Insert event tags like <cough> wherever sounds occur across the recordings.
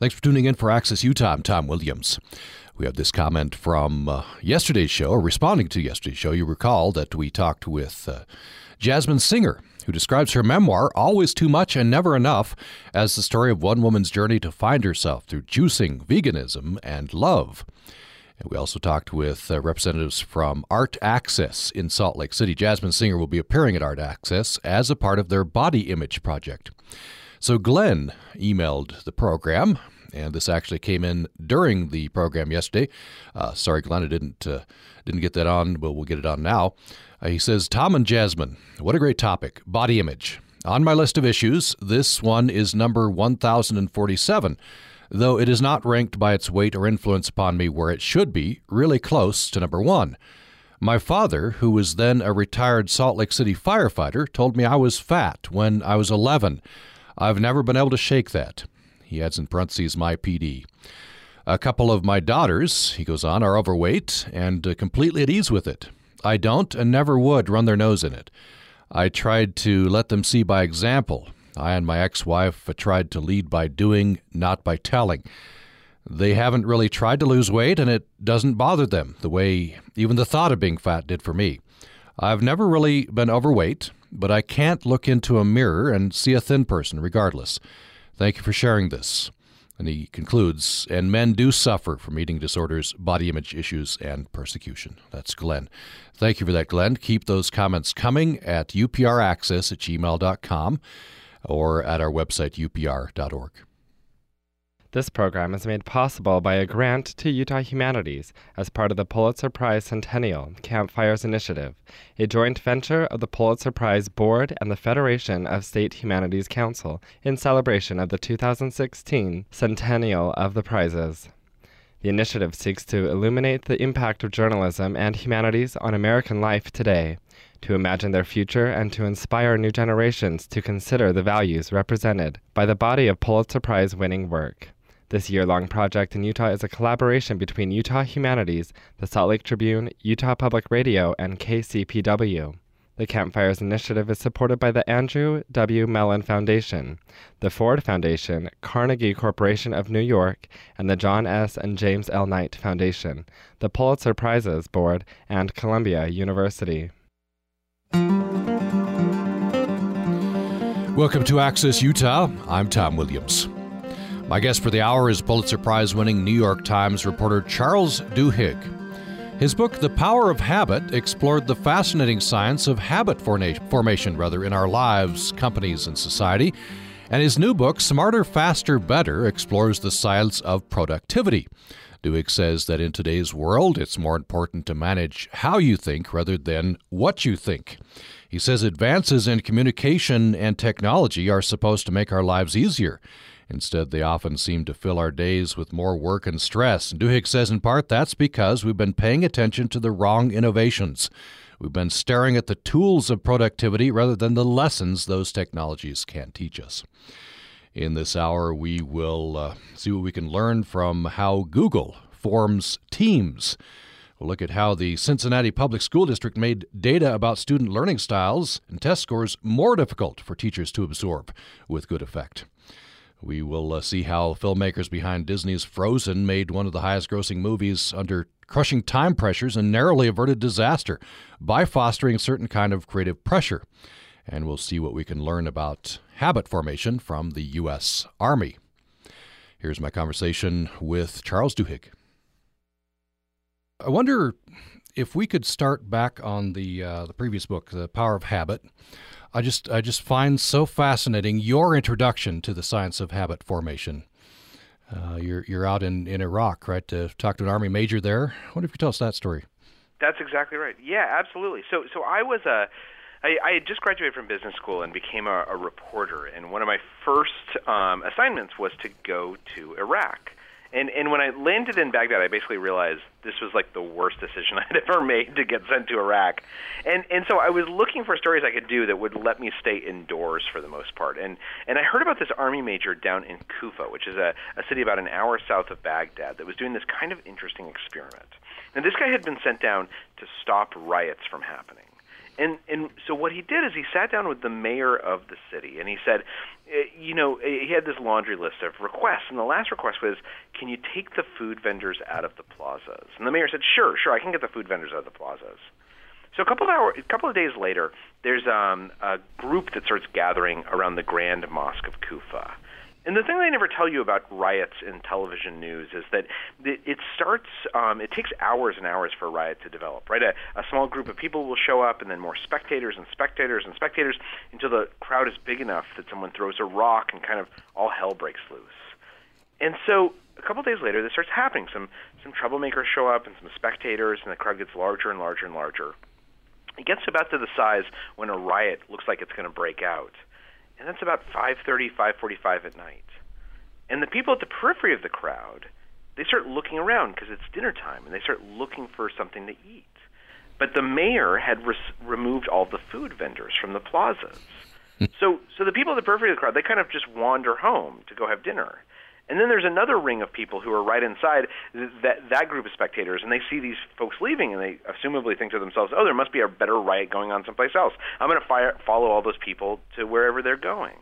Thanks for tuning in for Access Utah. I'm Tom Williams. We have this comment from uh, yesterday's show, or responding to yesterday's show. You recall that we talked with uh, Jasmin Singer, who describes her memoir, Always Too Much and Never Enough, as the story of one woman's journey to find herself through juicing, veganism, and love. And we also talked with uh, representatives from Art Access in Salt Lake City. Jasmin Singer will be appearing at Art Access as a part of their body image project. So Glenn emailed the program, and this actually came in during the program yesterday. Uh, sorry, Glenn, I didn't uh, didn't get that on, but we'll get it on now. Uh, he says, "Tom and Jasmin, what a great topic, body image. On my list of issues, this one is number 1047." Though it is not ranked by its weight or influence upon me where it should be, really close to number one. My father, who was then a retired Salt Lake City firefighter, told me I was fat when I was 11. I've never been able to shake that. He adds in parentheses, my PD. A couple of my daughters, he goes on, are overweight and uh, completely at ease with it. I don't and never would run their nose in it. I tried to let them see by example. I and my ex wife tried to lead by doing, not by telling. They haven't really tried to lose weight, and it doesn't bother them the way even the thought of being fat did for me. I've never really been overweight, but I can't look into a mirror and see a thin person regardless. Thank you for sharing this. And he concludes, and men do suffer from eating disorders, body image issues, and persecution. That's Glenn. Thank you for that, Glenn. Keep those comments coming at upraccess at gmail.com or at our website, upr.org. This program is made possible by a grant to Utah Humanities as part of the Pulitzer Prize Centennial Campfires Initiative, a joint venture of the Pulitzer Prize Board and the Federation of State Humanities Council in celebration of the 2016 Centennial of the Prizes. The initiative seeks to illuminate the impact of journalism and humanities on American life today, to imagine their future, and to inspire new generations to consider the values represented by the body of Pulitzer Prize winning work. This year long project in Utah is a collaboration between Utah Humanities, the Salt Lake Tribune, Utah Public Radio, and KCPW. The Campfires Initiative is supported by the Andrew W. Mellon Foundation, the Ford Foundation, Carnegie Corporation of New York, and the John S. and James L. Knight Foundation, the Pulitzer Prizes Board, and Columbia University. Welcome to Access Utah. I'm Tom Williams. My guest for the hour is Pulitzer Prize winning New York Times reporter Charles Duhigg. His book, The Power of Habit, explored the fascinating science of habit formation rather in our lives, companies, and society. And his new book, Smarter, Faster, Better, explores the science of productivity. Duhigg says that in today's world, it's more important to manage how you think rather than what you think. He says advances in communication and technology are supposed to make our lives easier. Instead, they often seem to fill our days with more work and stress. Duhigg says in part that's because we've been paying attention to the wrong innovations. We've been staring at the tools of productivity rather than the lessons those technologies can teach us. In this hour, we will uh, see what we can learn from how Google forms teams. We'll look at how the Cincinnati Public School District made data about student learning styles and test scores more difficult for teachers to absorb with good effect. We will uh, see how filmmakers behind Disney's Frozen made one of the highest grossing movies under crushing time pressures and narrowly averted disaster by fostering a certain kind of creative pressure. And we'll see what we can learn about habit formation from the U.S. Army. Here's my conversation with Charles Duhigg. I wonder if we could start back on the uh, the previous book, The Power of Habit. I just I just find so fascinating your introduction to the science of habit formation. Uh, you're you're out in, in Iraq, right? To talk to an army major there. What if you tell us that story? That's exactly right. Yeah, absolutely. So so I was a I, I had just graduated from business school and became a, a reporter, and one of my first um, assignments was to go to Iraq. And and when I landed in Baghdad, I basically realized this was like the worst decision <laughs> I'd ever made to get sent to Iraq. And and so I was looking for stories I could do that would let me stay indoors for the most part. And and I heard about this army major down in Kufa, which is a, a city about an hour south of Baghdad, that was doing this kind of interesting experiment. And this guy had been sent down to stop riots from happening And and so what he did is he sat down with the mayor of the city and he said, eh, you know, eh, he had this laundry list of requests, and the last request was, can you take the food vendors out of the plazas? And the mayor said, sure, sure, I can get the food vendors out of the plazas. So a couple of hours, a couple of days later, there's um, a group that starts gathering around the Grand Mosque of Kufa. And the thing they never tell you about riots in television news is that it starts, um, it takes hours and hours for a riot to develop, right? A, a small group of people will show up, and then more spectators and spectators and spectators until the crowd is big enough that someone throws a rock and kind of all hell breaks loose. And so a couple days later, this starts happening. Some some troublemakers show up and some spectators, and the crowd gets larger and larger and larger. It gets about to the size when a riot looks like it's going to break out and that's about 5:30, 5:45 at night. And the people at the periphery of the crowd, they start looking around because it's dinner time, and they start looking for something to eat. But the mayor had res- removed all the food vendors from the plazas. Hmm. so, so the people at the periphery of the crowd, they kind of just wander home to go have dinner. And then there's another ring of people who are right inside that that group of spectators, and they see these folks leaving, and they assumably think to themselves, "Oh, there must be a better riot going on someplace else. I'm going to follow all those people to wherever they're going."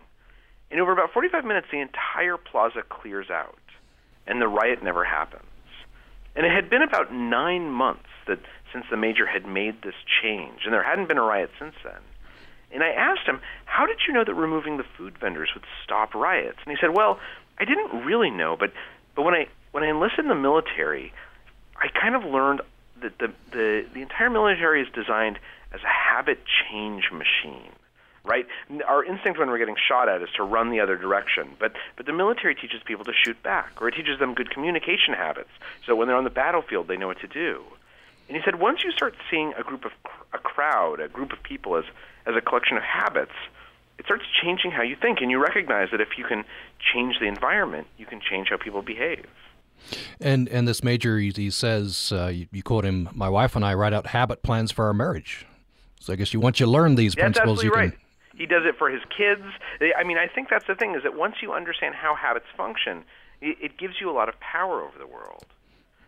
In over about 45 minutes, the entire plaza clears out, and the riot never happens. And it had been about nine months that since the major had made this change, and there hadn't been a riot since then. And I asked him, "How did you know that removing the food vendors would stop riots?" And he said, "Well." I didn't really know, but but when I when I enlisted in the military, I kind of learned that the the the entire military is designed as a habit change machine. Right? Our instinct when we're getting shot at is to run the other direction, but but the military teaches people to shoot back, or it teaches them good communication habits, so when they're on the battlefield, they know what to do. And he said once you start seeing a group of a crowd, a group of people as as a collection of habits, it starts changing how you think, and you recognize that if you can change the environment, you can change how people behave. And and this major, he, says, uh, you, you, quote him, "My wife and I write out habit plans for our marriage." So I guess you once you learn these that's principles, you right. can. He does it for his kids. I mean, I think that's the thing is that once you understand how habits function, it, it gives you a lot of power over the world.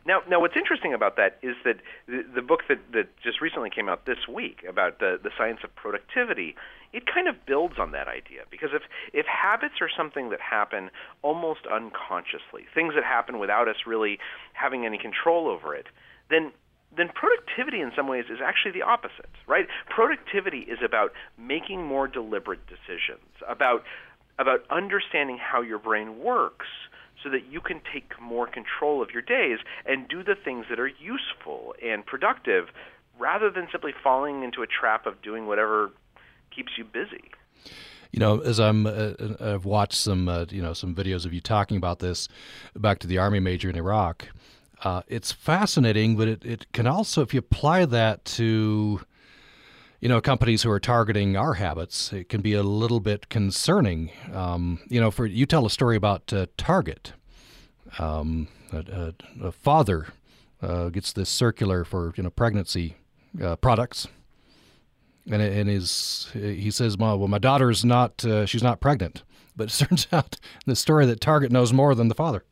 Now, now, what's interesting about that is that the, the book that, that just recently came out this week about the, the science of productivity, it kind of builds on that idea because if if habits are something that happen almost unconsciously, things that happen without us really having any control over it, then then productivity in some ways is actually the opposite, right? Productivity is about making more deliberate decisions, about about understanding how your brain works so that you can take more control of your days and do the things that are useful and productive rather than simply falling into a trap of doing whatever keeps you busy. You know, as I'm, uh, uh, I've watched some, uh, you know, some videos of you talking about this back to the Army major in Iraq. Uh, it's fascinating, but it, it can also, if you apply that to you know, companies who are targeting our habits, it can be a little bit concerning. Um, you know, for you tell a story about uh, Target. Um, a, a, a, father uh, gets this circular for you know pregnancy uh, products, and and his he says, "Well, my daughter's not uh, she's not pregnant," but it <laughs> turns out in the story that Target knows more than the father.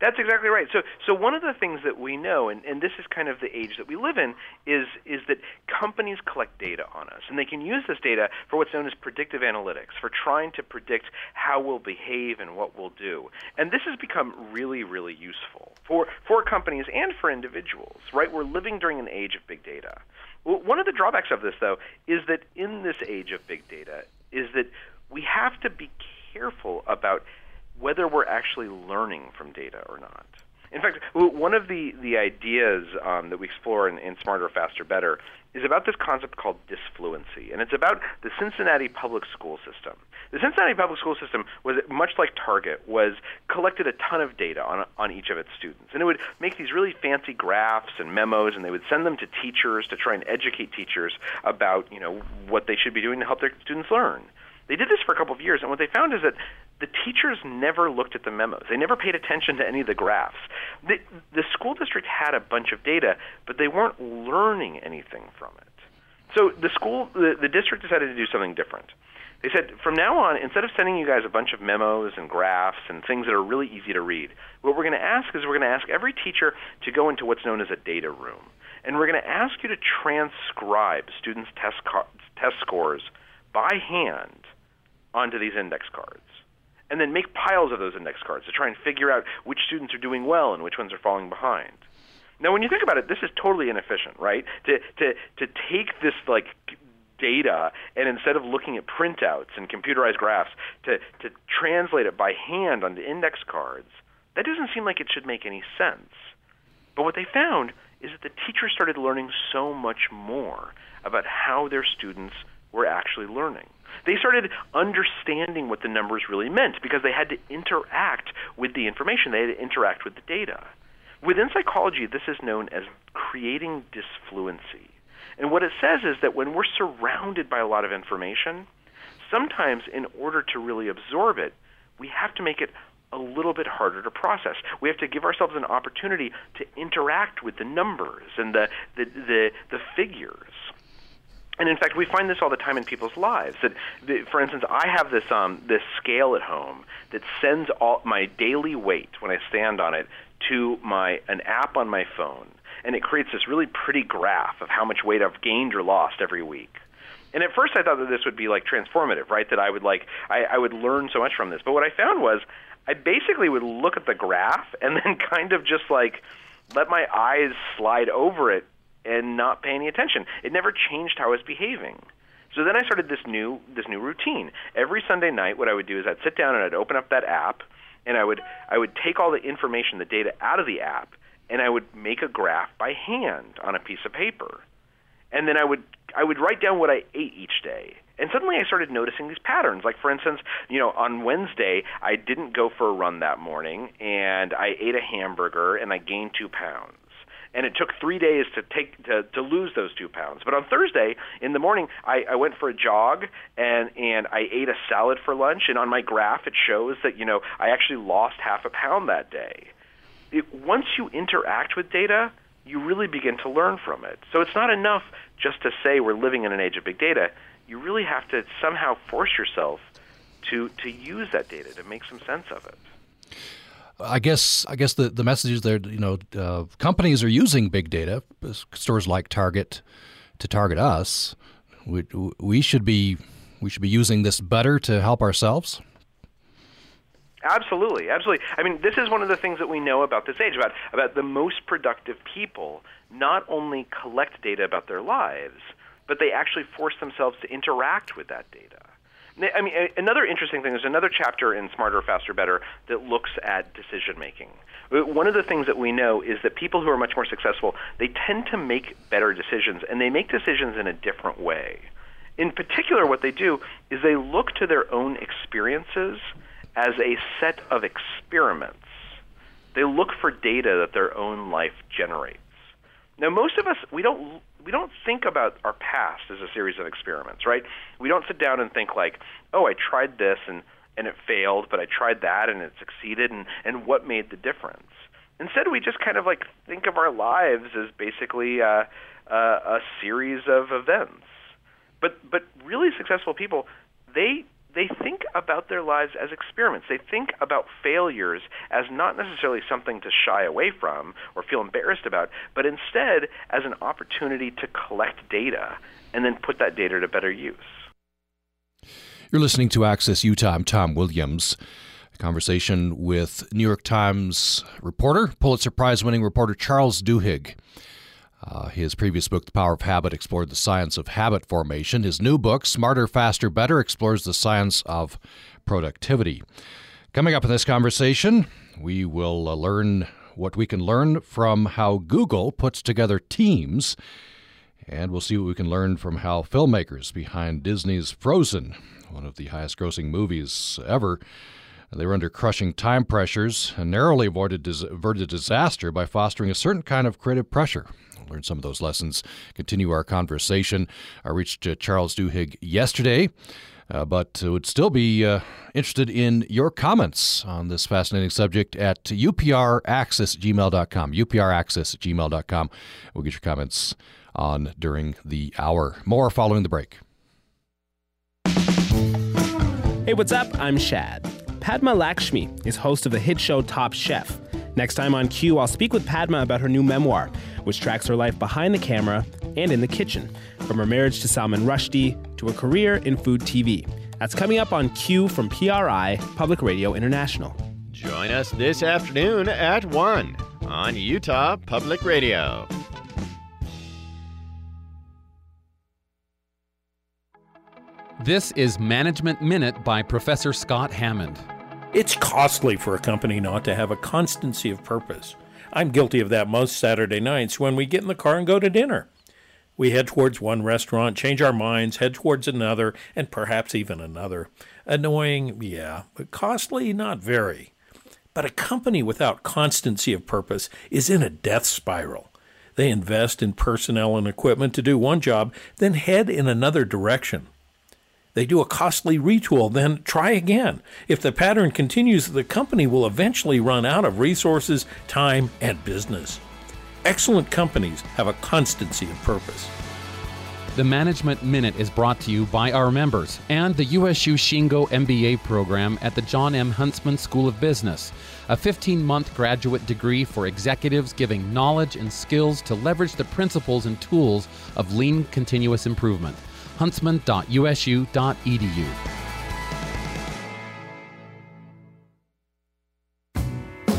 That's exactly right. So, so one of the things that we know, and, and this is kind of the age that we live in, is is that companies collect data on us, and they can use this data for what's known as predictive analytics, for trying to predict how we'll behave and what we'll do. And this has become really, really useful for for companies and for individuals. Right? We're living during an age of big data. Well, one of the drawbacks of this, though, is that in this age of big data, is that we have to be careful about whether we're actually learning from data or not. In fact, one of the, the ideas um, that we explore in, in Smarter, Faster, Better is about this concept called disfluency, and it's about the Cincinnati public school system. The Cincinnati public school system was much like Target, was collected a ton of data on on each of its students, and it would make these really fancy graphs and memos, and they would send them to teachers to try and educate teachers about you know what they should be doing to help their students learn. They did this for a couple of years, and what they found is that the teachers never looked at the memos. They never paid attention to any of the graphs. The, the school district had a bunch of data, but they weren't learning anything from it. So the school, the, the district decided to do something different. They said, from now on, instead of sending you guys a bunch of memos and graphs and things that are really easy to read, what we're going to ask is we're going to ask every teacher to go into what's known as a data room. and we're going to ask you to transcribe students' test, test scores by hand onto these index cards. And then make piles of those index cards to try and figure out which students are doing well and which ones are falling behind. Now, when you think about it, this is totally inefficient, right? To to to take this like data and instead of looking at printouts and computerized graphs, to to translate it by hand onto index cards, that doesn't seem like it should make any sense. But what they found is that the teachers started learning so much more about how their students were actually learning. They started understanding what the numbers really meant because they had to interact with the information, they had to interact with the data. Within psychology, this is known as creating disfluency. And what it says is that when we're surrounded by a lot of information, sometimes in order to really absorb it, we have to make it a little bit harder to process. We have to give ourselves an opportunity to interact with the numbers and the, the, the, the figures. And in fact, we find this all the time in people's lives. That, for instance, I have this um, this scale at home that sends all my daily weight when I stand on it to my an app on my phone, and it creates this really pretty graph of how much weight I've gained or lost every week. And at first, I thought that this would be like transformative, right? That I would like I, I would learn so much from this. But what I found was I basically would look at the graph and <laughs> then kind of just like let my eyes slide over it and not pay any attention. It never changed how I was behaving. So then I started this new this new routine. Every Sunday night, what I would do is I'd sit down and I'd open up that app, and I would I would take all the information, the data out of the app, and I would make a graph by hand on a piece of paper, and then I would I would write down what I ate each day. And suddenly I started noticing these patterns. Like for instance, you know, on Wednesday I didn't go for a run that morning, and I ate a hamburger and I gained two pounds and it took three days to take to, to lose those two pounds. But on Thursday in the morning, I, I went for a jog and and I ate a salad for lunch. And on my graph, it shows that you know I actually lost half a pound that day. It, once you interact with data, you really begin to learn from it. So it's not enough just to say we're living in an age of big data. You really have to somehow force yourself to to use that data to make some sense of it. I guess I guess the the message is there. You know, uh, companies are using big data. Stores like Target to target us. We we should be we should be using this better to help ourselves. Absolutely, absolutely. I mean, this is one of the things that we know about this age about about the most productive people. Not only collect data about their lives, but they actually force themselves to interact with that data. I mean, another interesting thing. There's another chapter in Smarter, Faster, Better that looks at decision making. Uh, one of the things that we know is that people who are much more successful, they tend to make better decisions, and they make decisions in a different way. In particular, what they do is they look to their own experiences as a set of experiments. They look for data that their own life generates. Now, most of us we don't we don't think about our past as a series of experiments, right? We don't sit down and think like, oh, I tried this and and it failed, but I tried that and it succeeded, and and what made the difference? Instead, we just kind of like think of our lives as basically uh, uh, a series of events. But but really successful people, they they think about their lives as experiments. They think about failures as not necessarily something to shy away from or feel embarrassed about, but instead as an opportunity to collect data and then put that data to better use. You're listening to Access Utah. I'm Tom Williams. A conversation with New York Times reporter, Pulitzer Prize winning reporter Charles Duhigg. Uh, his previous book, The Power of Habit, explored the science of habit formation. His new book, Smarter, Faster, Better, explores the science of productivity. Coming up in this conversation, we will uh, learn what we can learn from how Google puts together teams, and we'll see what we can learn from how filmmakers behind Disney's Frozen, one of the highest grossing movies ever, they were under crushing time pressures and narrowly avoided averted disaster by fostering a certain kind of creative pressure learn some of those lessons, continue our conversation. I reached uh, Charles Duhigg yesterday. Uh, but would still be uh, interested in your comments on this fascinating subject at upraccessgmail.com. upraccessgmail.com. We'll get your comments on during the hour. More following the break. Hey, what's up? I'm Shad. Padma Lakshmi is host of the hit show Top Chef. Next time on Q, I'll speak with Padma about her new memoir, which tracks her life behind the camera and in the kitchen, from her marriage to Salman Rushdie to a career in food TV. That's coming up on Q from PRI, Public Radio International. Join us this afternoon at 1 on Utah Public Radio. This is Management Minute by Professor Scott Hammond. It's costly for a company not to have a constancy of purpose. I'm guilty of that most Saturday nights when we get in the car and go to dinner. We head towards one restaurant, change our minds, head towards another, and perhaps even another. Annoying, yeah, but costly, not very. But a company without constancy of purpose is in a death spiral. They invest in personnel and equipment to do one job, then head in another direction. They do a costly retool, then try again. If the pattern continues, the company will eventually run out of resources, time, and business. Excellent companies have a constancy of purpose. The Management Minute is brought to you by our members and the USU Shingo MBA program at the Jon M. Huntsman School of Business, a 15 month graduate degree for executives giving knowledge and skills to leverage the principles and tools of lean continuous improvement. huntsman.usu.edu.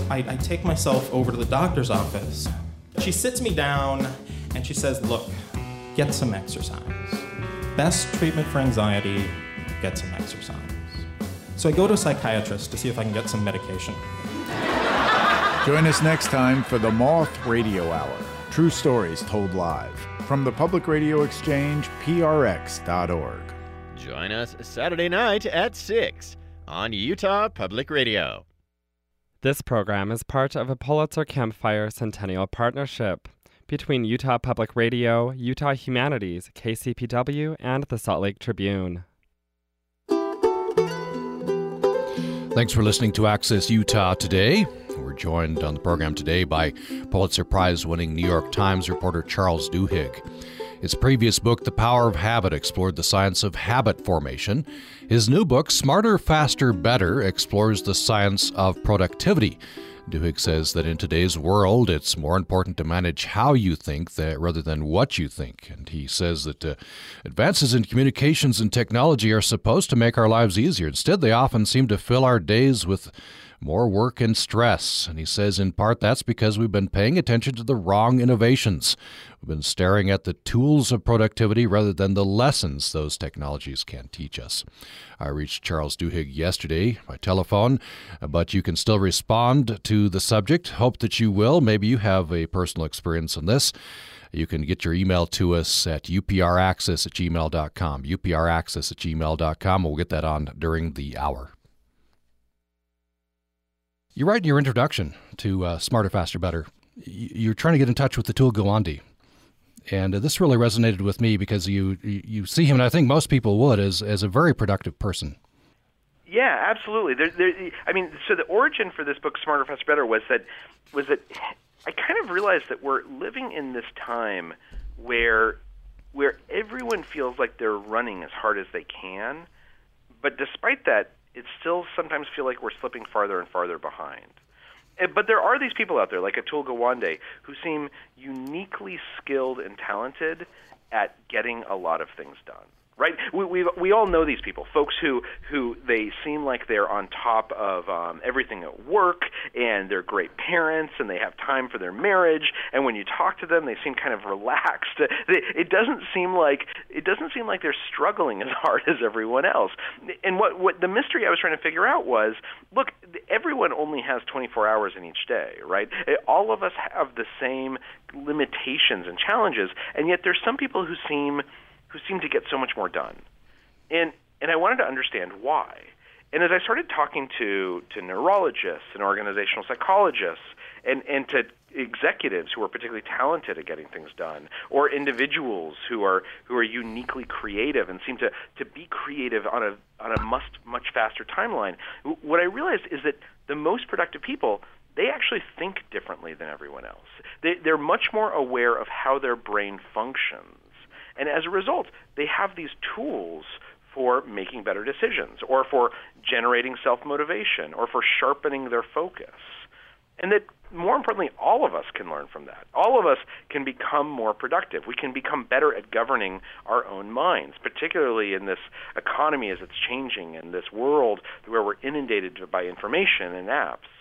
I, I take myself over to the doctor's office. She sits me down and she says, Look, get some exercise. Best treatment for anxiety, get some exercise. So I go to a psychiatrist to see if I can get some medication. Join us next time for the Moth Radio Hour. True stories told live from the Public Radio Exchange, prx.org. Join us Saturday night at 6 on Utah Public Radio. This program is part of a Pulitzer Campfire Centennial Partnership between Utah Public Radio, Utah Humanities, KCPW, and the Salt Lake Tribune. Thanks for listening to Access Utah today. We're joined on the program today by Pulitzer Prize winning New York Times reporter Charles Duhigg. His previous book, The Power of Habit, explored the science of habit formation. His new book, Smarter, Faster, Better, explores the science of productivity. Duhigg says that in today's world, it's more important to manage how you think that, rather than what you think. And he says that uh, advances in communications and technology are supposed to make our lives easier. Instead, they often seem to fill our days with more work and stress. And he says, in part, that's because we've been paying attention to the wrong innovations. We've been staring at the tools of productivity rather than the lessons those technologies can teach us. I reached Charles Duhigg yesterday by telephone, but you can still respond to the subject. Hope that you will. Maybe you have a personal experience on this. You can get your email to us at upraccess at gmail.com. upraccess at gmail.com. We'll get that on during the hour. You write in your introduction to uh, Smarter, Faster, Better, you're trying to get in touch with Atul Gawande. And uh, this really resonated with me because you you see him, and I think most people would, as, as a very productive person. Yeah, absolutely. There, there, I mean, so the origin for this book, Smarter, Faster, Better, was that was that I kind of realized that we're living in this time where where everyone feels like they're running as hard as they can, but despite that, it still sometimes feel like we're slipping farther and farther behind. Eh, but there are these people out there, like Atul Gawande, who seem uniquely skilled and talented at getting a lot of things done right? We we we all know these people, folks who who they seem like they're on top of um, everything at work, and they're great parents, and they have time for their marriage. And when you talk to them, they seem kind of relaxed. <laughs> It doesn't seem like it doesn't seem like they're struggling as <laughs> hard as everyone else. And what what the mystery I was trying to figure out was, look, everyone only has 24 hours in each day, right? All of us have the same limitations and challenges, and yet there's some people who seem who seem to get so much more done. And and I wanted to understand why. And as I started talking to to neurologists and organizational psychologists and and to executives who are particularly talented at getting things done or individuals who are who are uniquely creative and seem to to be creative on a on a much much faster timeline what i realized is that the most productive people they actually think differently than everyone else they they're much more aware of how their brain functions and as a result, they have these tools for making better decisions or for generating self motivation or for sharpening their focus. and that more importantly, all of us can learn from that. All of us can become more productive. We can become better at governing our own minds, particularly in this economy as it's changing, in this world where we're inundated by information and apps.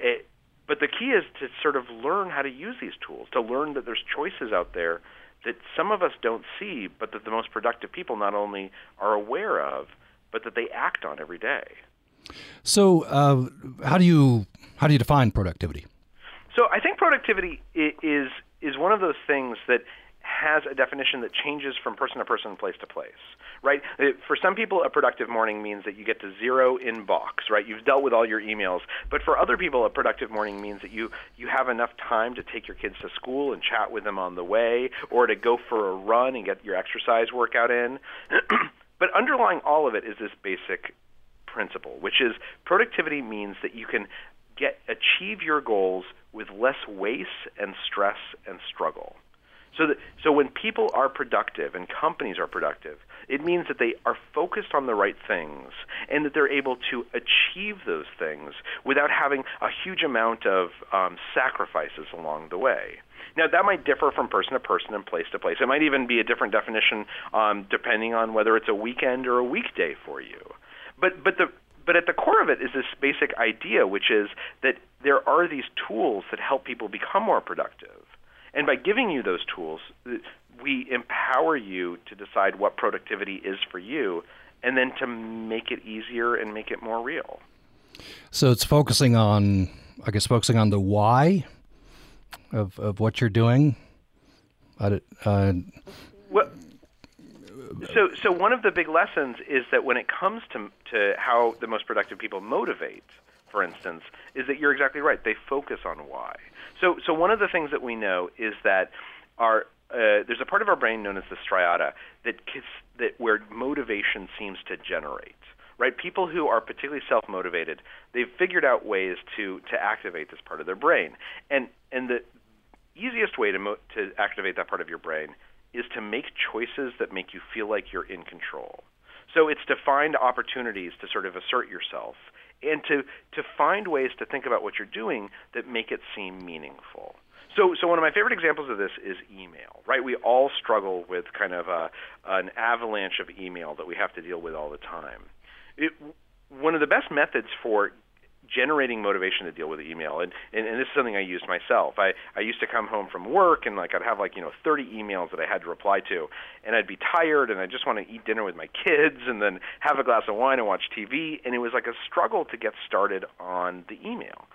It, but the key is to sort of learn how to use these tools, to learn that there's choices out there that some of us don't see, but that the most productive people not only are aware of, but that they act on every day. So, uh, how do you how do you define productivity? So, I think productivity is is one of those things that has a definition that changes from person to person, place to place, right? For some people, a productive morning means that you get to zero inbox, right? You've dealt with all your emails. But for other people, a productive morning means that you you have enough time to take your kids to school and chat with them on the way, or to go for a run and get your exercise workout in. <clears throat> but underlying all of it is this basic principle, which is productivity means that you can get achieve your goals with less waste and stress and struggle. So that, so when people are productive and companies are productive, it means that they are focused on the right things and that they're able to achieve those things without having a huge amount of um, sacrifices along the way. Now that might differ from person to person and place to place. It might even be a different definition um, depending on whether it's a weekend or a weekday for you. But but the but at the core of it is this basic idea, which is that there are these tools that help people become more productive. And by giving you those tools, we empower you to decide what productivity is for you and then to make it easier and make it more real. So it's focusing on, I guess, focusing on the why of, of what you're doing. Uh, well, so, so one of the big lessons is that when it comes to to how the most productive people motivate, for instance, is that you're exactly right. They focus on why. So, so one of the things that we know is that our uh, there's a part of our brain known as the striata that that where motivation seems to generate. Right, people who are particularly self-motivated, they've figured out ways to to activate this part of their brain, and and the easiest way to mo- to activate that part of your brain is to make choices that make you feel like you're in control. So it's to find opportunities to sort of assert yourself and to to find ways to think about what you're doing that make it seem meaningful. So, so one of my favorite examples of this is email. Right, we all struggle with kind of a, an avalanche of email that we have to deal with all the time. It, one of the best methods for generating motivation to deal with email. And, and, and this is something I used myself. I, I used to come home from work and like I'd have like, you know, 30 emails that I had to reply to and I'd be tired and I just want to eat dinner with my kids and then have a glass of wine and watch TV and it was like a struggle to get started on the email.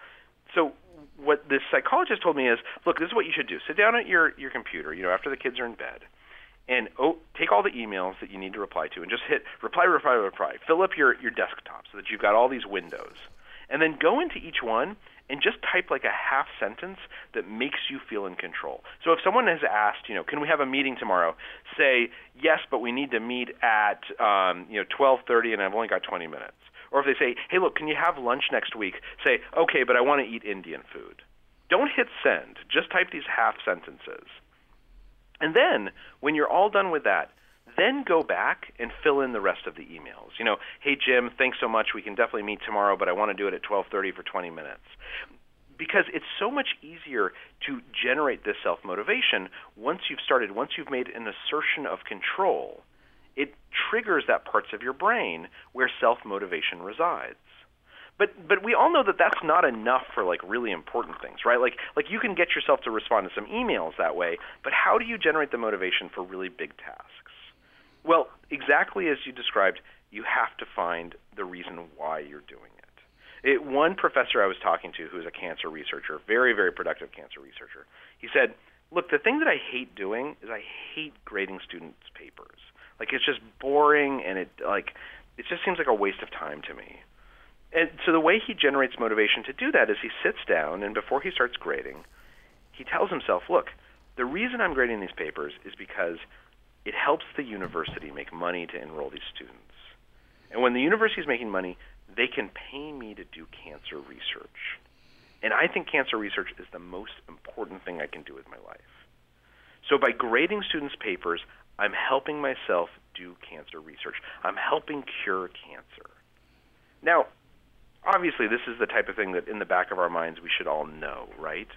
So what this psychologist told me is, look, this is what you should do. Sit down at your your computer, you know, after the kids are in bed and oh, take all the emails that you need to reply to and just hit reply, reply, reply. Fill up your, your desktop so that you've got all these windows and then go into each one and just type like a half sentence that makes you feel in control. So if someone has asked, you know, can we have a meeting tomorrow? Say yes, but we need to meet at um, you know 12:30, and I've only got 20 minutes. Or if they say, hey, look, can you have lunch next week? Say, okay, but I want to eat Indian food. Don't hit send. Just type these half sentences. And then when you're all done with that, then go back and fill in the rest of the emails. You know, hey Jim, thanks so much. We can definitely meet tomorrow, but I want to do it at 12:30 for 20 minutes. Because it's so much easier to generate this self-motivation once you've started, once you've made an assertion of control. It triggers that parts of your brain where self-motivation resides but but we all know that that's not enough for like really important things right like like you can get yourself to respond to some emails that way but how do you generate the motivation for really big tasks well, exactly as you described, you have to find the reason why you're doing it. it. One professor I was talking to, who's a cancer researcher, very, very productive cancer researcher, he said, Look, the thing that I hate doing is I hate grading students' papers. Like, it's just boring and it, like, it just seems like a waste of time to me. And so the way he generates motivation to do that is he sits down and before he starts grading, he tells himself, look, the reason I'm grading these papers is because it helps the university make money to enroll these students. And when the university is making money, they can pay me to do cancer research. And I think cancer research is the most important thing I can do with my life. So by grading students' papers, I'm helping myself do cancer research. I'm helping cure cancer. Now, obviously, this is the type of thing that in the back of our minds we should all know, right?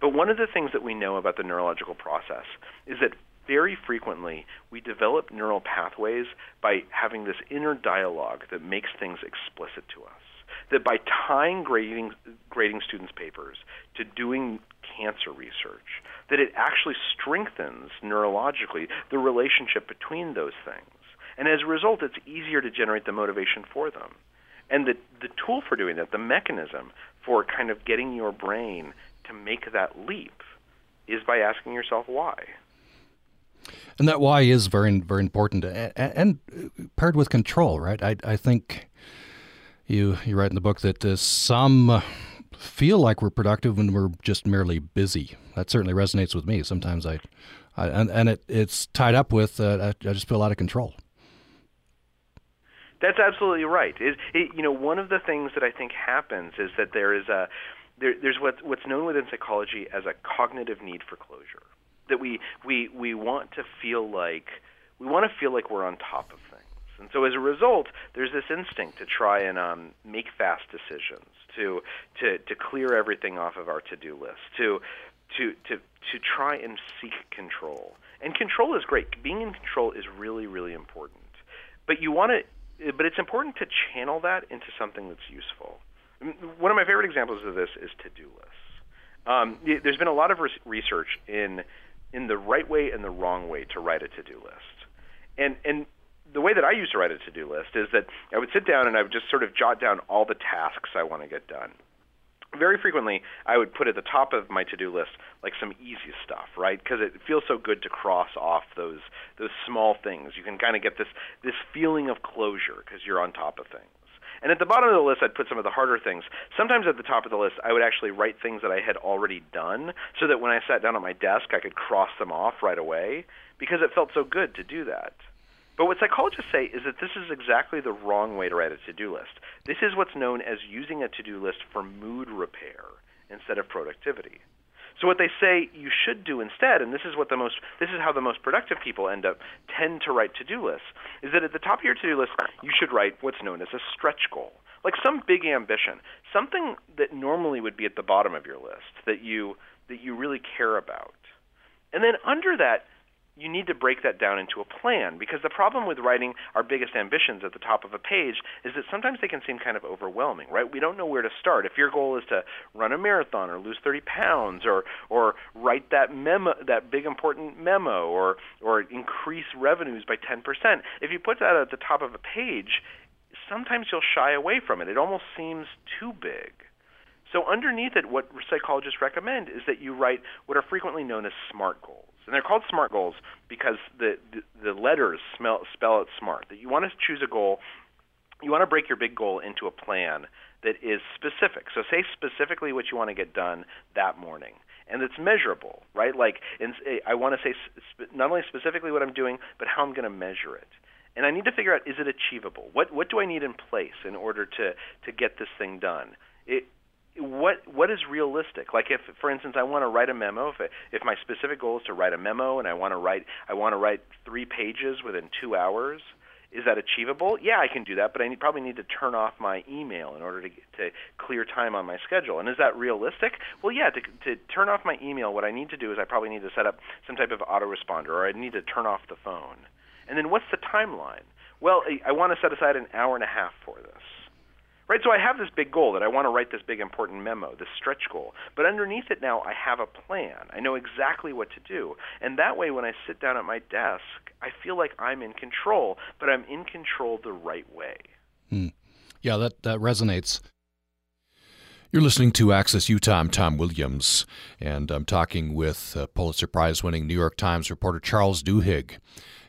But one of the things that we know about the neurological process is that very frequently we develop neural pathways by having this inner dialogue that makes things explicit to us. That by tying grading, grading students' papers to doing cancer research, that it actually strengthens neurologically the relationship between those things. And as a result, it's easier to generate the motivation for them. And the, the tool for doing that, the mechanism for kind of getting your brain to make that leap, is by asking yourself why. And that why is very, very important, and, and paired with control, right? I, I think you you write in the book that uh, some feel like we're productive when we're just merely busy. That certainly resonates with me. Sometimes I, I and, and it, it's tied up with uh, I, just feel out of control. That's absolutely right. It, it, you know, one of the things that I think happens is that there is a there, there's what, what's known within psychology as a cognitive need for closure. That we we we want to feel like we want to feel like we're on top of things, and so as a result, there's this instinct to try and um, make fast decisions, to to to clear everything off of our to-do list, to to to to try and seek control. And control is great. Being in control is really really important. But you want to but it's important to channel that into something that's useful. One of my favorite examples of this is to-do lists. Um, there's been a lot of research in in the right way and the wrong way to write a to-do list, and and the way that I used to write a to-do list is that I would sit down and I would just sort of jot down all the tasks I want to get done very frequently I would put at the top of my to-do list like some easy stuff, right? Because it feels so good to cross off those those small things. You can kind of get this this feeling of closure because you're on top of things. And at the bottom of the list, I'd put some of the harder things. Sometimes at the top of the list, I would actually write things that I had already done, so that when I sat down at my desk, I could cross them off right away because it felt so good to do that. But what psychologists say is that this is exactly the wrong way to write a to do list. This is what's known as using a to do list for mood repair instead of productivity. So what they say you should do instead, and this is what the most this is how the most productive people end up tend to write to-do lists, is that at the top of your to-do list you should write what's known as a stretch goal. Like some big ambition, something that normally would be at the bottom of your list that you that you really care about. And then under that, you need to break that down into a plan because the problem with writing our biggest ambitions at the top of a page is that sometimes they can seem kind of overwhelming, right? We don't know where to start. If your goal is to run a marathon or lose 30 pounds or or write that memo that big important memo or or increase revenues by 10%, if you put that at the top of a page, sometimes you'll shy away from it. It almost seems too big. So underneath it what psychologists recommend is that you write what are frequently known as SMART goals and they're called SMART goals because the the, the letters smell, spell it smart. That you want to choose a goal, you want to break your big goal into a plan that is specific. So say specifically what you want to get done that morning and it's measurable, right? Like, in, I want to say sp- not only specifically what I'm doing, but how I'm going to measure it. And I need to figure out is it achievable? What what do I need in place in order to to get this thing done? It, what what is realistic? Like if, for instance, I want to write a memo. If if my specific goal is to write a memo, and I want to write I want to write three pages within two hours, is that achievable? Yeah, I can do that, but I need, probably need to turn off my email in order to to clear time on my schedule. And is that realistic? Well, yeah. To to turn off my email, what I need to do is I probably need to set up some type of autoresponder, or I need to turn off the phone. And then what's the timeline? Well, I want to set aside an hour and a half for this. Right, so I have this big goal that I want to write this big important memo, this stretch goal. But underneath it now, I have a plan. I know exactly what to do. And that way, when I sit down at my desk, I feel like I'm in control, but I'm in control the right way. Hmm. Yeah, that, that resonates. You're listening to Access Utah. I'm Tom Williams, and I'm talking with uh, Pulitzer Prize winning New York Times reporter Charles Duhigg.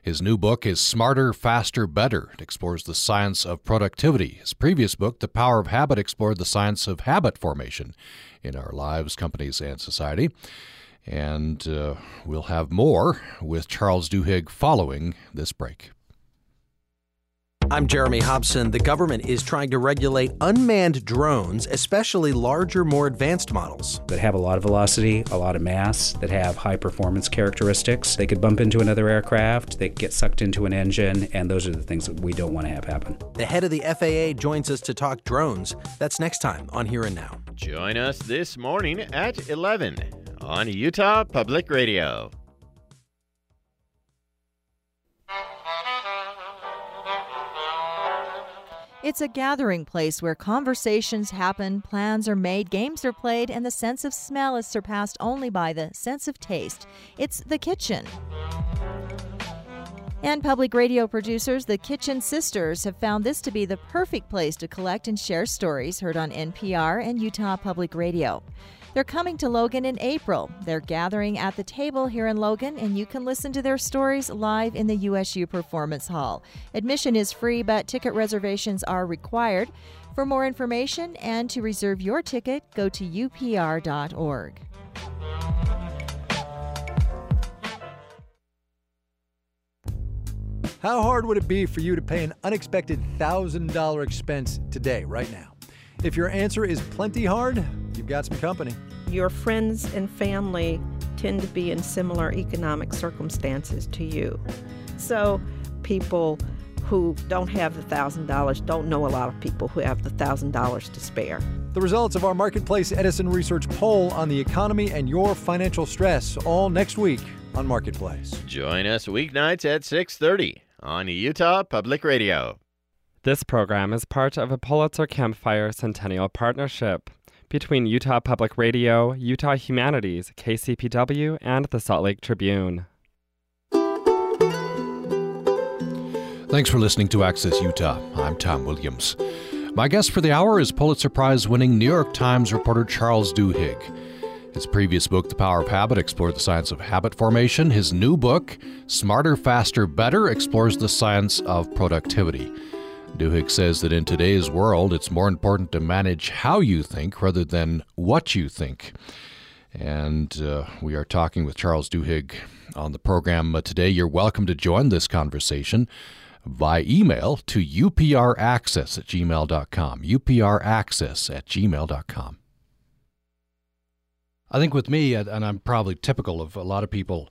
His new book is Smarter, Faster, Better. It explores the science of productivity. His previous book, The Power of Habit, explored the science of habit formation in our lives, companies, and society. And uh, we'll have more with Charles Duhigg following this break. I'm Jeremy Hobson. The government is trying to regulate unmanned drones, especially larger, more advanced models. That have a lot of velocity, a lot of mass, that have high performance characteristics. They could bump into another aircraft, they get sucked into an engine, and those are the things that we don't want to have happen. The head of the FAA joins us to talk drones. That's next time on Here and Now. Join us this morning at 11 on Utah Public Radio. It's a gathering place where conversations happen, plans are made, games are played, and the sense of smell is surpassed only by the sense of taste. It's the kitchen. And public radio producers, the Kitchen Sisters, have found this to be the perfect place to collect and share stories heard on NPR and Utah Public Radio. They're coming to Logan in April. They're gathering at the table here in Logan, and you can listen to their stories live in the USU Performance Hall. Admission is free, but ticket reservations are required. For more information and to reserve your ticket, go to upr.org. How hard would it be for you to pay an unexpected $1,000 expense today, right now? If your answer is plenty hard, got some company. Your friends and family tend to be in similar economic circumstances to you. So, people who don't have the $1,000 don't know a lot of people who have the $1,000 to spare. The results of our Marketplace Edison Research poll on the economy and your financial stress all next week on Marketplace. Join us weeknights at 6:30 on Utah Public Radio. This program is part of a Pulitzer Campfire Centennial Partnership between Utah Public Radio, Utah Humanities, KCPW, and the Salt Lake Tribune. Thanks for listening to Access Utah. I'm Tom Williams. My guest for the hour is Pulitzer Prize winning New York Times reporter Charles Duhigg. His previous book, The Power of Habit, explored the science of habit formation. His new book, Smarter, Faster, Better, explores the science of productivity. Duhigg says that in today's world, it's more important to manage how you think rather than what you think. And uh, we are talking with Charles Duhigg on the program uh, today. You're welcome to join this conversation by email to upraccess at gmail.com. upraccess at gmail.com. I think with me, and I'm probably typical of a lot of people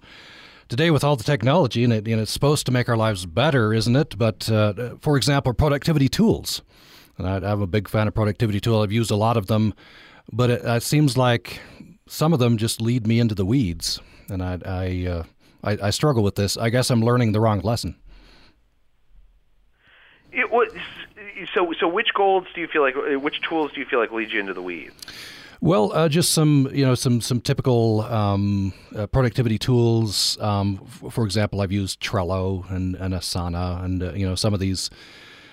today with all the technology, and, it, and it's supposed to make our lives better, isn't it? But uh, for example, productivity tools. And I, am a big fan of productivity tools. I've used a lot of them, but it, it, seems like some of them just lead me into the weeds, and I I, uh, I, I struggle with this. I guess I'm learning the wrong lesson. It was, so so which goals do you feel like which tools do you feel like lead you into the weeds? Well, uh, just some you know some some typical um, uh, productivity tools. Um, f- for example, I've used Trello and, and Asana, and uh, you know some of these,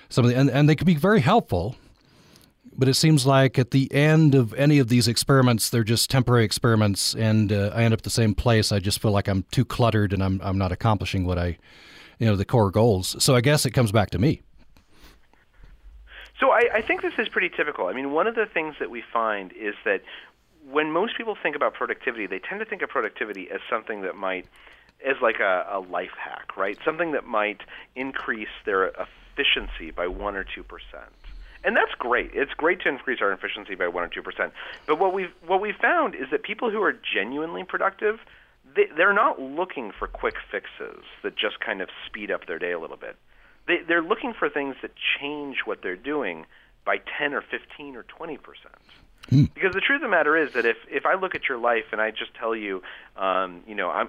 some of the, and, and they can be very helpful. But it seems like at the end of any of these experiments, they're just temporary experiments, and uh, I end up the same place. I just feel like I'm too cluttered, and I'm I'm not accomplishing what I, you know, the core goals. So I guess it comes back to me. So I, I think this is pretty typical. I mean, one of the things that we find is that when most people think about productivity, they tend to think of productivity as something that might, as like a, a life hack, right? Something that might increase their efficiency by one or two percent. And that's great. It's great to increase our efficiency by one or two percent. But what we've what we found is that people who are genuinely productive, they, they're not looking for quick fixes that just kind of speed up their day a little bit they, they're looking for things that change what they're doing by 10 or 15 or 20 percent. Mm. Because the truth of the matter is that if if I look at your life and I just tell you, um, you know, I'm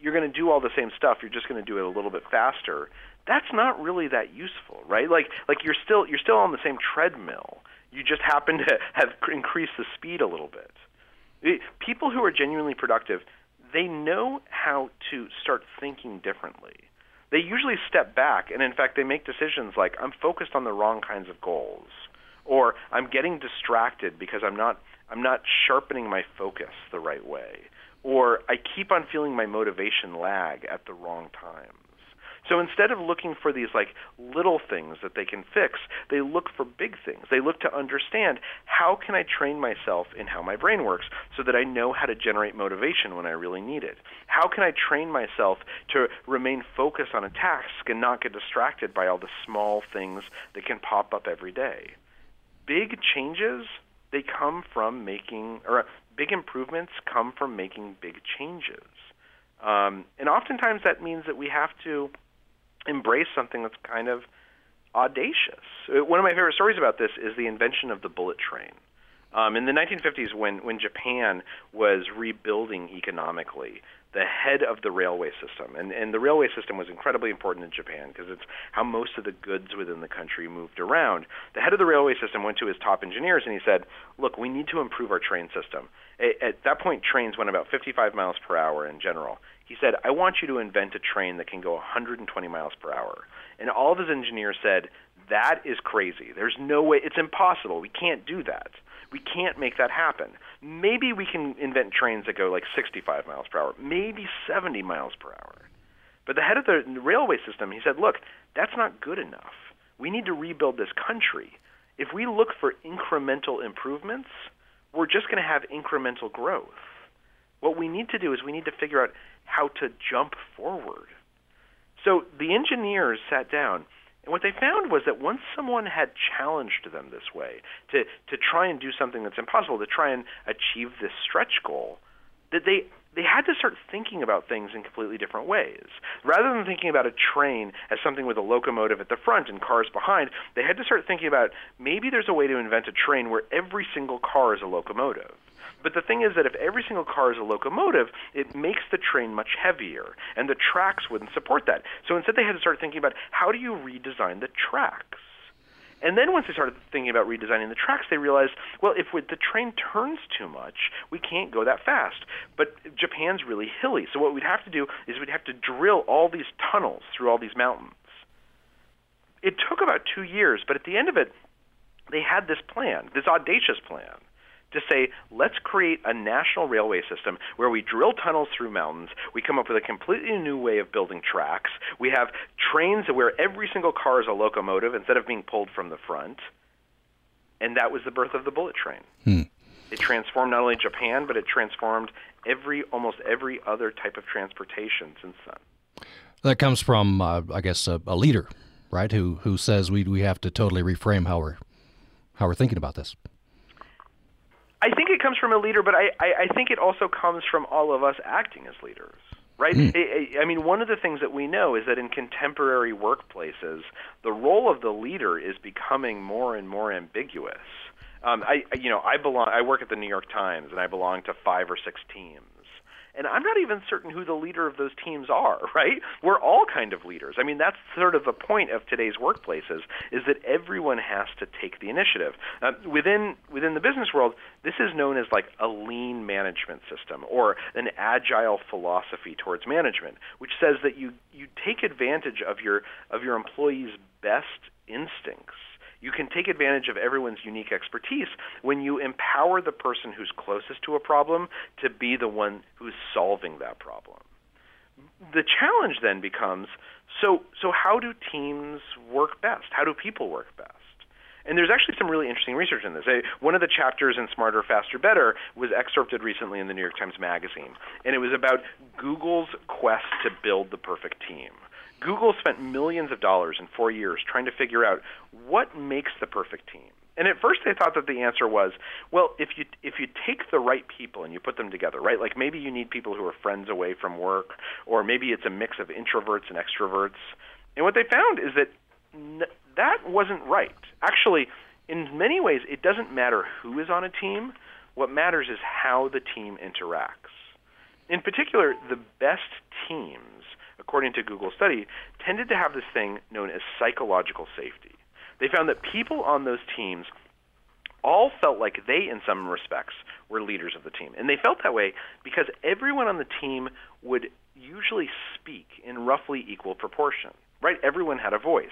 you're going to do all the same stuff, you're just going to do it a little bit faster. That's not really that useful, right? Like like you're still you're still on the same treadmill. You just happen to have increased the speed a little bit. People who are genuinely productive, they know how to start thinking differently they usually step back and in fact they make decisions like I'm focused on the wrong kinds of goals or I'm getting distracted because I'm not I'm not sharpening my focus the right way or I keep on feeling my motivation lag at the wrong times. So instead of looking for these like little things that they can fix, they look for big things. They look to understand how can I train myself in how my brain works so that I know how to generate motivation when I really need it. How can I train myself to remain focused on a task and not get distracted by all the small things that can pop up every day. Big changes they come from making or big improvements come from making big changes. Um, and oftentimes that means that we have to embrace something that's kind of audacious. Uh, one of my favorite stories about this is the invention of the bullet train. Um, in the 1950s, when, when Japan was rebuilding economically, the head of the railway system, and, and the railway system was incredibly important in Japan because it's how most of the goods within the country moved around. The head of the railway system went to his top engineers and he said, Look, we need to improve our train system. At, at that point, trains went about 55 miles per hour in general. He said, I want you to invent a train that can go 120 miles per hour. And all of his engineers said, That is crazy. There's no way, it's impossible. We can't do that. We can't make that happen. Maybe we can invent trains that go like 65 miles per hour, maybe 70 miles per hour. But the head of the railway system, he said, Look, that's not good enough. We need to rebuild this country. If we look for incremental improvements, we're just going to have incremental growth. What we need to do is we need to figure out how to jump forward. So the engineers sat down, and what they found was that once someone had challenged them this way to, to try and do something that's impossible, to try and achieve this stretch goal, that they they had to start thinking about things in completely different ways. Rather than thinking about a train as something with a locomotive at the front and cars behind, they had to start thinking about maybe there's a way to invent a train where every single car is a locomotive. But the thing is that if every single car is a locomotive, it makes the train much heavier, and the tracks wouldn't support that. So instead, they had to start thinking about how do you redesign the tracks. And then once they started thinking about redesigning the tracks, they realized, well, if the train turns too much, we can't go that fast. But Japan's really hilly, so what we'd have to do is we'd have to drill all these tunnels through all these mountains. It took about two years, but at the end of it, they had this plan, this audacious plan to say, let's create a national railway system where we drill tunnels through mountains. We come up with a completely new way of building tracks. We have trains where every single car is a locomotive instead of being pulled from the front. And that was the birth of the bullet train. Hmm. It transformed not only Japan, but it transformed every almost every other type of transportation since then. That comes from, uh, I guess, a, a leader, right? Who who says we we have to totally reframe how we're how we're thinking about this. I think it comes from a leader, but I, I, I think it also comes from all of us acting as leaders, right? Mm. I, I mean, one of the things that we know is that in contemporary workplaces, the role of the leader is becoming more and more ambiguous. Um, I, you know, I belong. I work at the New York Times, and I belong to five or six teams and I'm not even certain who the leader of those teams are, <laughs> right? We're all kind of leaders. I mean, that's sort of the point of today's workplaces is that everyone has to take the initiative. Uh, within within the business world, this is known as like a lean management system or an agile philosophy towards management, which says that you you take advantage of your of your employees' best instincts you can take advantage of everyone's unique expertise when you empower the person who's closest to a problem to be the one who's solving that problem. The challenge then becomes so so how do teams work best? How do people work best? And there's actually some really interesting research in this. One of the chapters in Smarter, Faster, Better was excerpted recently in the New York Times Magazine, and it was about Google's quest to build the perfect team. Google spent millions of dollars in four years trying to figure out what makes the perfect team. And at first they thought that the answer was, well, if you if you take the right people and you put them together, right? Like maybe you need people who are friends away from work, or maybe it's a mix of introverts and extroverts. And what they found is that n- that wasn't right. Actually, in many ways, it doesn't matter who is on a team. What matters is how the team interacts. In particular, the best teams according to Google study, tended to have this thing known as psychological safety. They found that people on those teams all felt like they, in some respects, were leaders of the team. And they felt that way because everyone on the team would usually speak in roughly equal proportion, right? Everyone had a voice.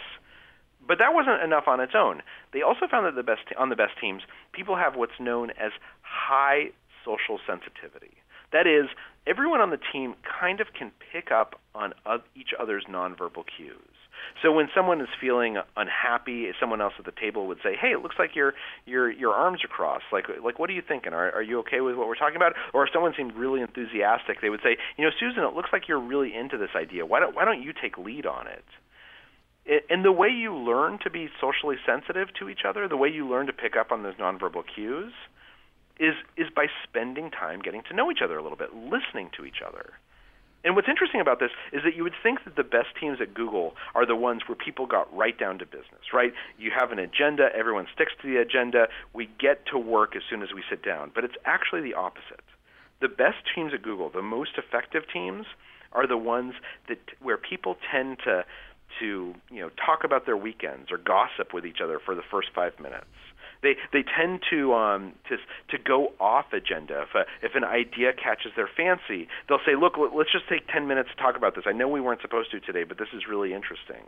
But that wasn't enough on its own. They also found that the best on the best teams, people have what's known as high social sensitivity. That is, everyone on the team kind of can pick up on each other's nonverbal cues. So when someone is feeling unhappy, someone else at the table would say, "Hey, it looks like your your your arms are crossed. Like like what are you thinking? Are are you okay with what we're talking about?" Or if someone seemed really enthusiastic, they would say, "You know, Susan, it looks like you're really into this idea. Why don't why don't you take lead on it?" and the way you learn to be socially sensitive to each other, the way you learn to pick up on those nonverbal cues, is is by spending time getting to know each other a little bit, listening to each other. And what's interesting about this is that you would think that the best teams at Google are the ones where people got right down to business, right? You have an agenda, everyone sticks to the agenda, we get to work as soon as we sit down. But it's actually the opposite. The best teams at Google, the most effective teams, are the ones that where people tend to to you know talk about their weekends or gossip with each other for the first five minutes they they tend to um to to go off agenda. If a, if an idea catches their fancy, they'll say, "Look, let's just take 10 minutes to talk about this. I know we weren't supposed to today, but this is really interesting."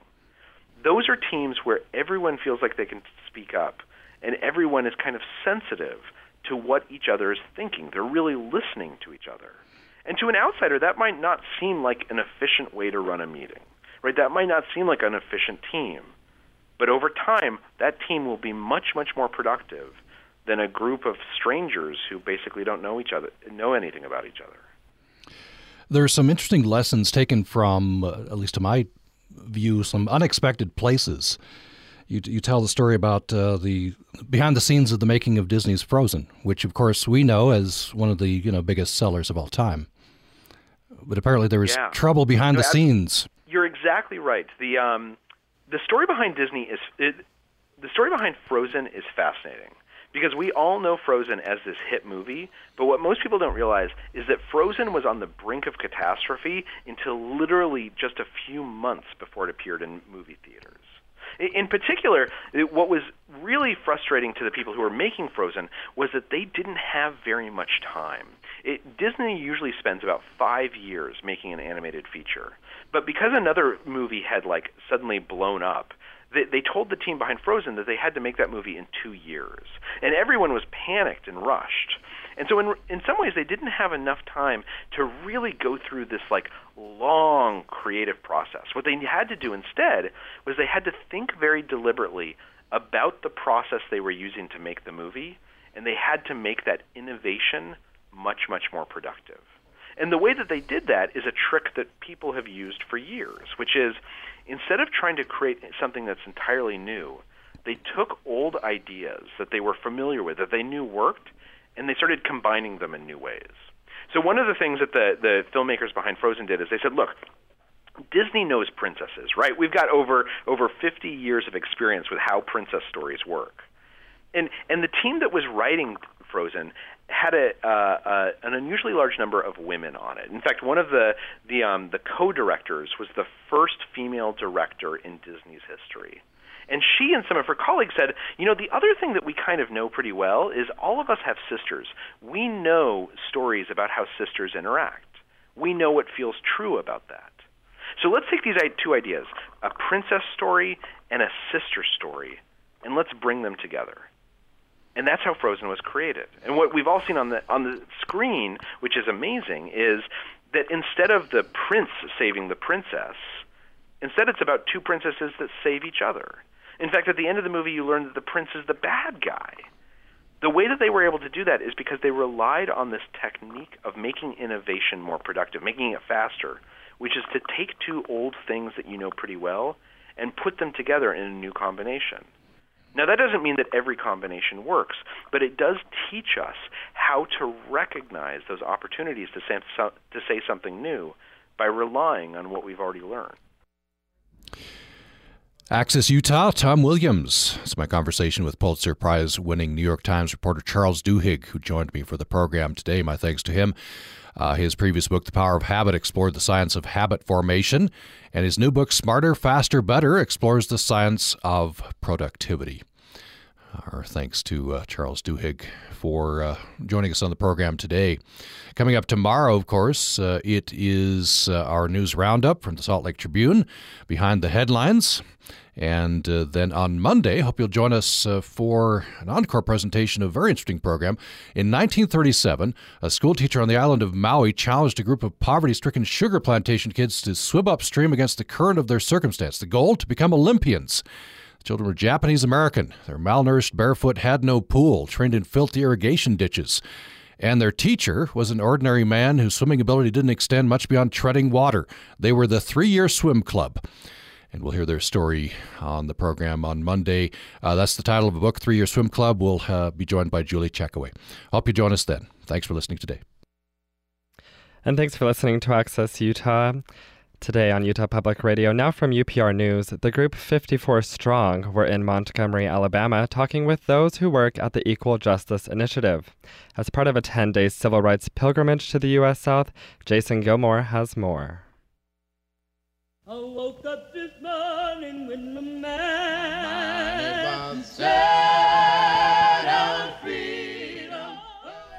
Those are teams where everyone feels like they can speak up and everyone is kind of sensitive to what each other is thinking. They're really listening to each other. And to an outsider, that might not seem like an efficient way to run a meeting. Right? That might not seem like an efficient team. But over time, that team will be much, much more productive than a group of strangers who basically don't know each other, know anything about each other. There are some interesting lessons taken from, uh, at least to my view, some unexpected places. You, you tell the story about uh, the behind the scenes of the making of Disney's Frozen, which of course we know as one of the you know biggest sellers of all time. But apparently there was yeah. trouble behind no, the scenes. You're exactly right. The um, the story behind Disney is it, the story behind Frozen is fascinating because we all know Frozen as this hit movie, but what most people don't realize is that Frozen was on the brink of catastrophe until literally just a few months before it appeared in movie theaters. In particular, what was really frustrating to the people who were making Frozen was that they didn't have very much time. It, Disney usually spends about five years making an animated feature. But because another movie had like suddenly blown up, they, they told the team behind Frozen that they had to make that movie in two years, and everyone was panicked and rushed. And so, in in some ways, they didn't have enough time to really go through this like long creative process. What they had to do instead was they had to think very deliberately about the process they were using to make the movie, and they had to make that innovation much, much more productive. And the way that they did that is a trick that people have used for years, which is instead of trying to create something that's entirely new, they took old ideas that they were familiar with, that they knew worked, and they started combining them in new ways. So one of the things that the the filmmakers behind Frozen did is they said, look, Disney knows princesses, right? We've got over over 50 years of experience with how princess stories work. And and the team that was writing Frozen had a, uh, uh, an unusually large number of women on it. In fact, one of the the um, the co-directors was the first female director in Disney's history. And she and some of her colleagues said, you know, the other thing that we kind of know pretty well is all of us have sisters. We know stories about how sisters interact. We know what feels true about that. So let's take these two ideas, a princess story and a sister story, and let's bring them together and that's how Frozen was created. And what we've all seen on the on the screen, which is amazing, is that instead of the prince saving the princess, instead it's about two princesses that save each other. In fact, at the end of the movie, you learn that the prince is the bad guy. The way that they were able to do that is because they relied on this technique of making innovation more productive, making it faster, which is to take two old things that you know pretty well and put them together in a new combination. Now, that doesn't mean that every combination works, but it does teach us how to recognize those opportunities to say, to say something new by relying on what we've already learned. Access Utah, Tom Williams. It's my conversation with Pulitzer Prize winning New York Times reporter Charles Duhigg, who joined me for the program today. My thanks to him. Uh, his previous book, The Power of Habit, explored the science of habit formation, and his new book, Smarter, Faster, Better, explores the science of productivity. Our thanks to uh, Charles Duhigg for uh, joining us on the program today. Coming up tomorrow, of course, uh, it is uh, our news roundup from the Salt Lake Tribune, behind the headlines. And uh, then on Monday, hope you'll join us uh, for an encore presentation of a very interesting program. In 1937, a school teacher on the island of Maui challenged a group of poverty stricken sugar plantation kids to swim upstream against the current of their circumstance. The goal to become Olympians. Children were Japanese American. They're malnourished, barefoot, had no pool, trained in filthy irrigation ditches. And their teacher was an ordinary man whose swimming ability didn't extend much beyond treading water. They were the three year swim club. And we'll hear their story on the program on Monday. Uh, that's the title of a book, Three Year Swim Club. We'll uh, be joined by Julie Checkoway. Hope you join us then. Thanks for listening today. And thanks for listening to Access Utah. Today on Utah Public Radio, now from UPR News, the group 54 Strong were in Montgomery, Alabama, talking with those who work at the Equal Justice Initiative. As part of a 10 day civil rights pilgrimage to the U.S. South, Jason Gilmore has more. I woke up this morning when the man said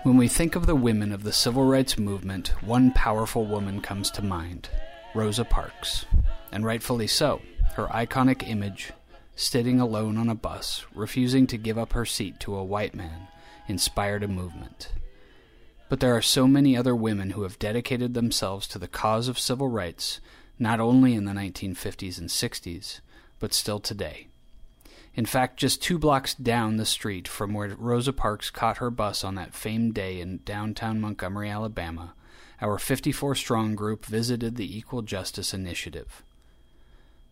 When we think of the women of the civil rights movement, one powerful woman comes to mind. Rosa Parks, and rightfully so. Her iconic image, sitting alone on a bus, refusing to give up her seat to a white man, inspired a movement. But there are so many other women who have dedicated themselves to the cause of civil rights, not only in the 1950s and 60s, but still today. In fact, just two blocks down the street from where Rosa Parks caught her bus on that famed day in downtown Montgomery, Alabama, our 54 strong group visited the Equal Justice Initiative.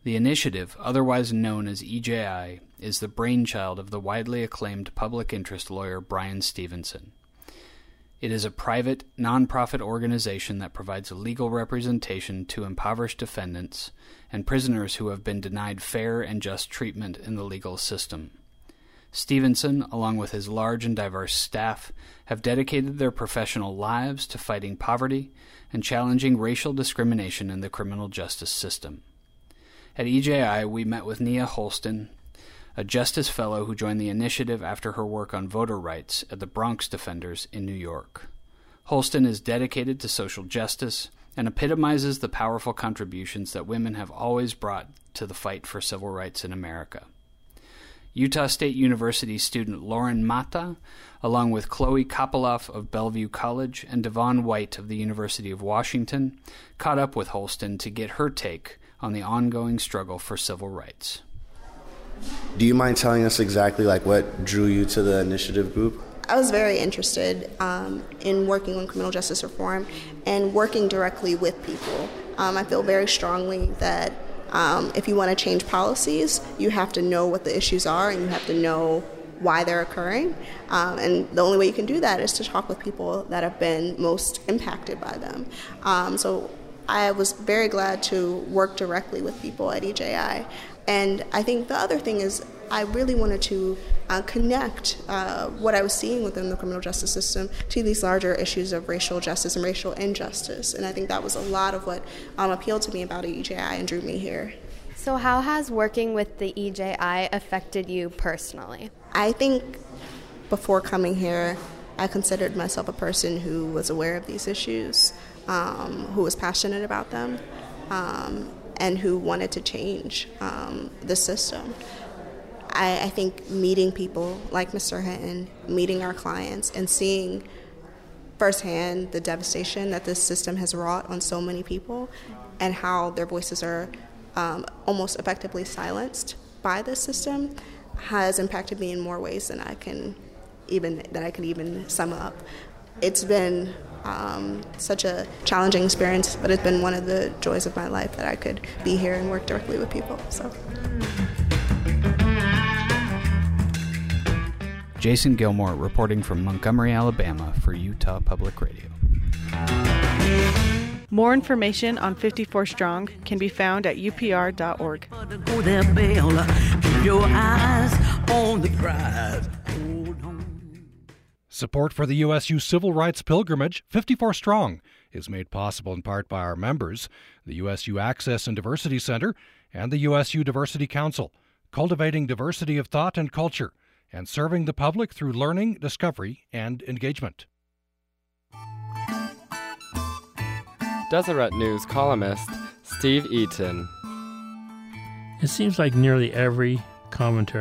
The initiative, otherwise known as EJI, is the brainchild of the widely acclaimed public interest lawyer Bryan Stevenson. It is a private, nonprofit organization that provides legal representation to impoverished defendants and prisoners who have been denied fair and just treatment in the legal system. Stevenson, along with his large and diverse staff, have dedicated their professional lives to fighting poverty and challenging racial discrimination in the criminal justice system. At EJI, we met with Nia Holston, a Justice Fellow who joined the initiative after her work on voter rights at the Bronx Defenders in New York. Holston is dedicated to social justice and epitomizes the powerful contributions that women have always brought to the fight for civil rights in America. Utah State University student Lauren Mata, along with Chloe Kopoloff of Bellevue College and Devon White of the University of Washington, caught up with Holston to get her take on the ongoing struggle for civil rights. Do you mind telling us exactly like what drew you to the initiative group? I was very interested um, in working on criminal justice reform and working directly with people. Um, I feel very strongly that um, if you want to change policies, you have to know what the issues are and you have to know why they're occurring. Um, and the only way you can do that is to talk with people that have been most impacted by them. Um, so I was very glad to work directly with people at EJI. And I think the other thing is, I really wanted to uh, connect uh, what I was seeing within the criminal justice system to these larger issues of racial justice and racial injustice. And I think that was a lot of what um, appealed to me about EJI and drew me here. So, how has working with the EJI affected you personally? I think before coming here, I considered myself a person who was aware of these issues, um, who was passionate about them, um, and who wanted to change um, the system. I, I, think meeting people like Mr. Hinton, meeting our clients, and seeing firsthand the devastation that this system has wrought on so many people and how their voices are um, almost effectively silenced by this system has impacted me in more ways than I can even that I can even sum up. It's been um, such a challenging experience, but it's been one of the joys of my life that I could be here and work directly with people. So. Jason Gilmore reporting from Montgomery, Alabama for Utah Public Radio. More information on 54 Strong can be found at upr.org. Support for the USU Civil Rights Pilgrimage 54 Strong is made possible in part by our members, the USU Access and Diversity Center, and the USU Diversity Council, cultivating diversity of thought and culture and serving the public through learning, discovery, and engagement. Deseret News columnist Steve Eaton. It seems like nearly every commentary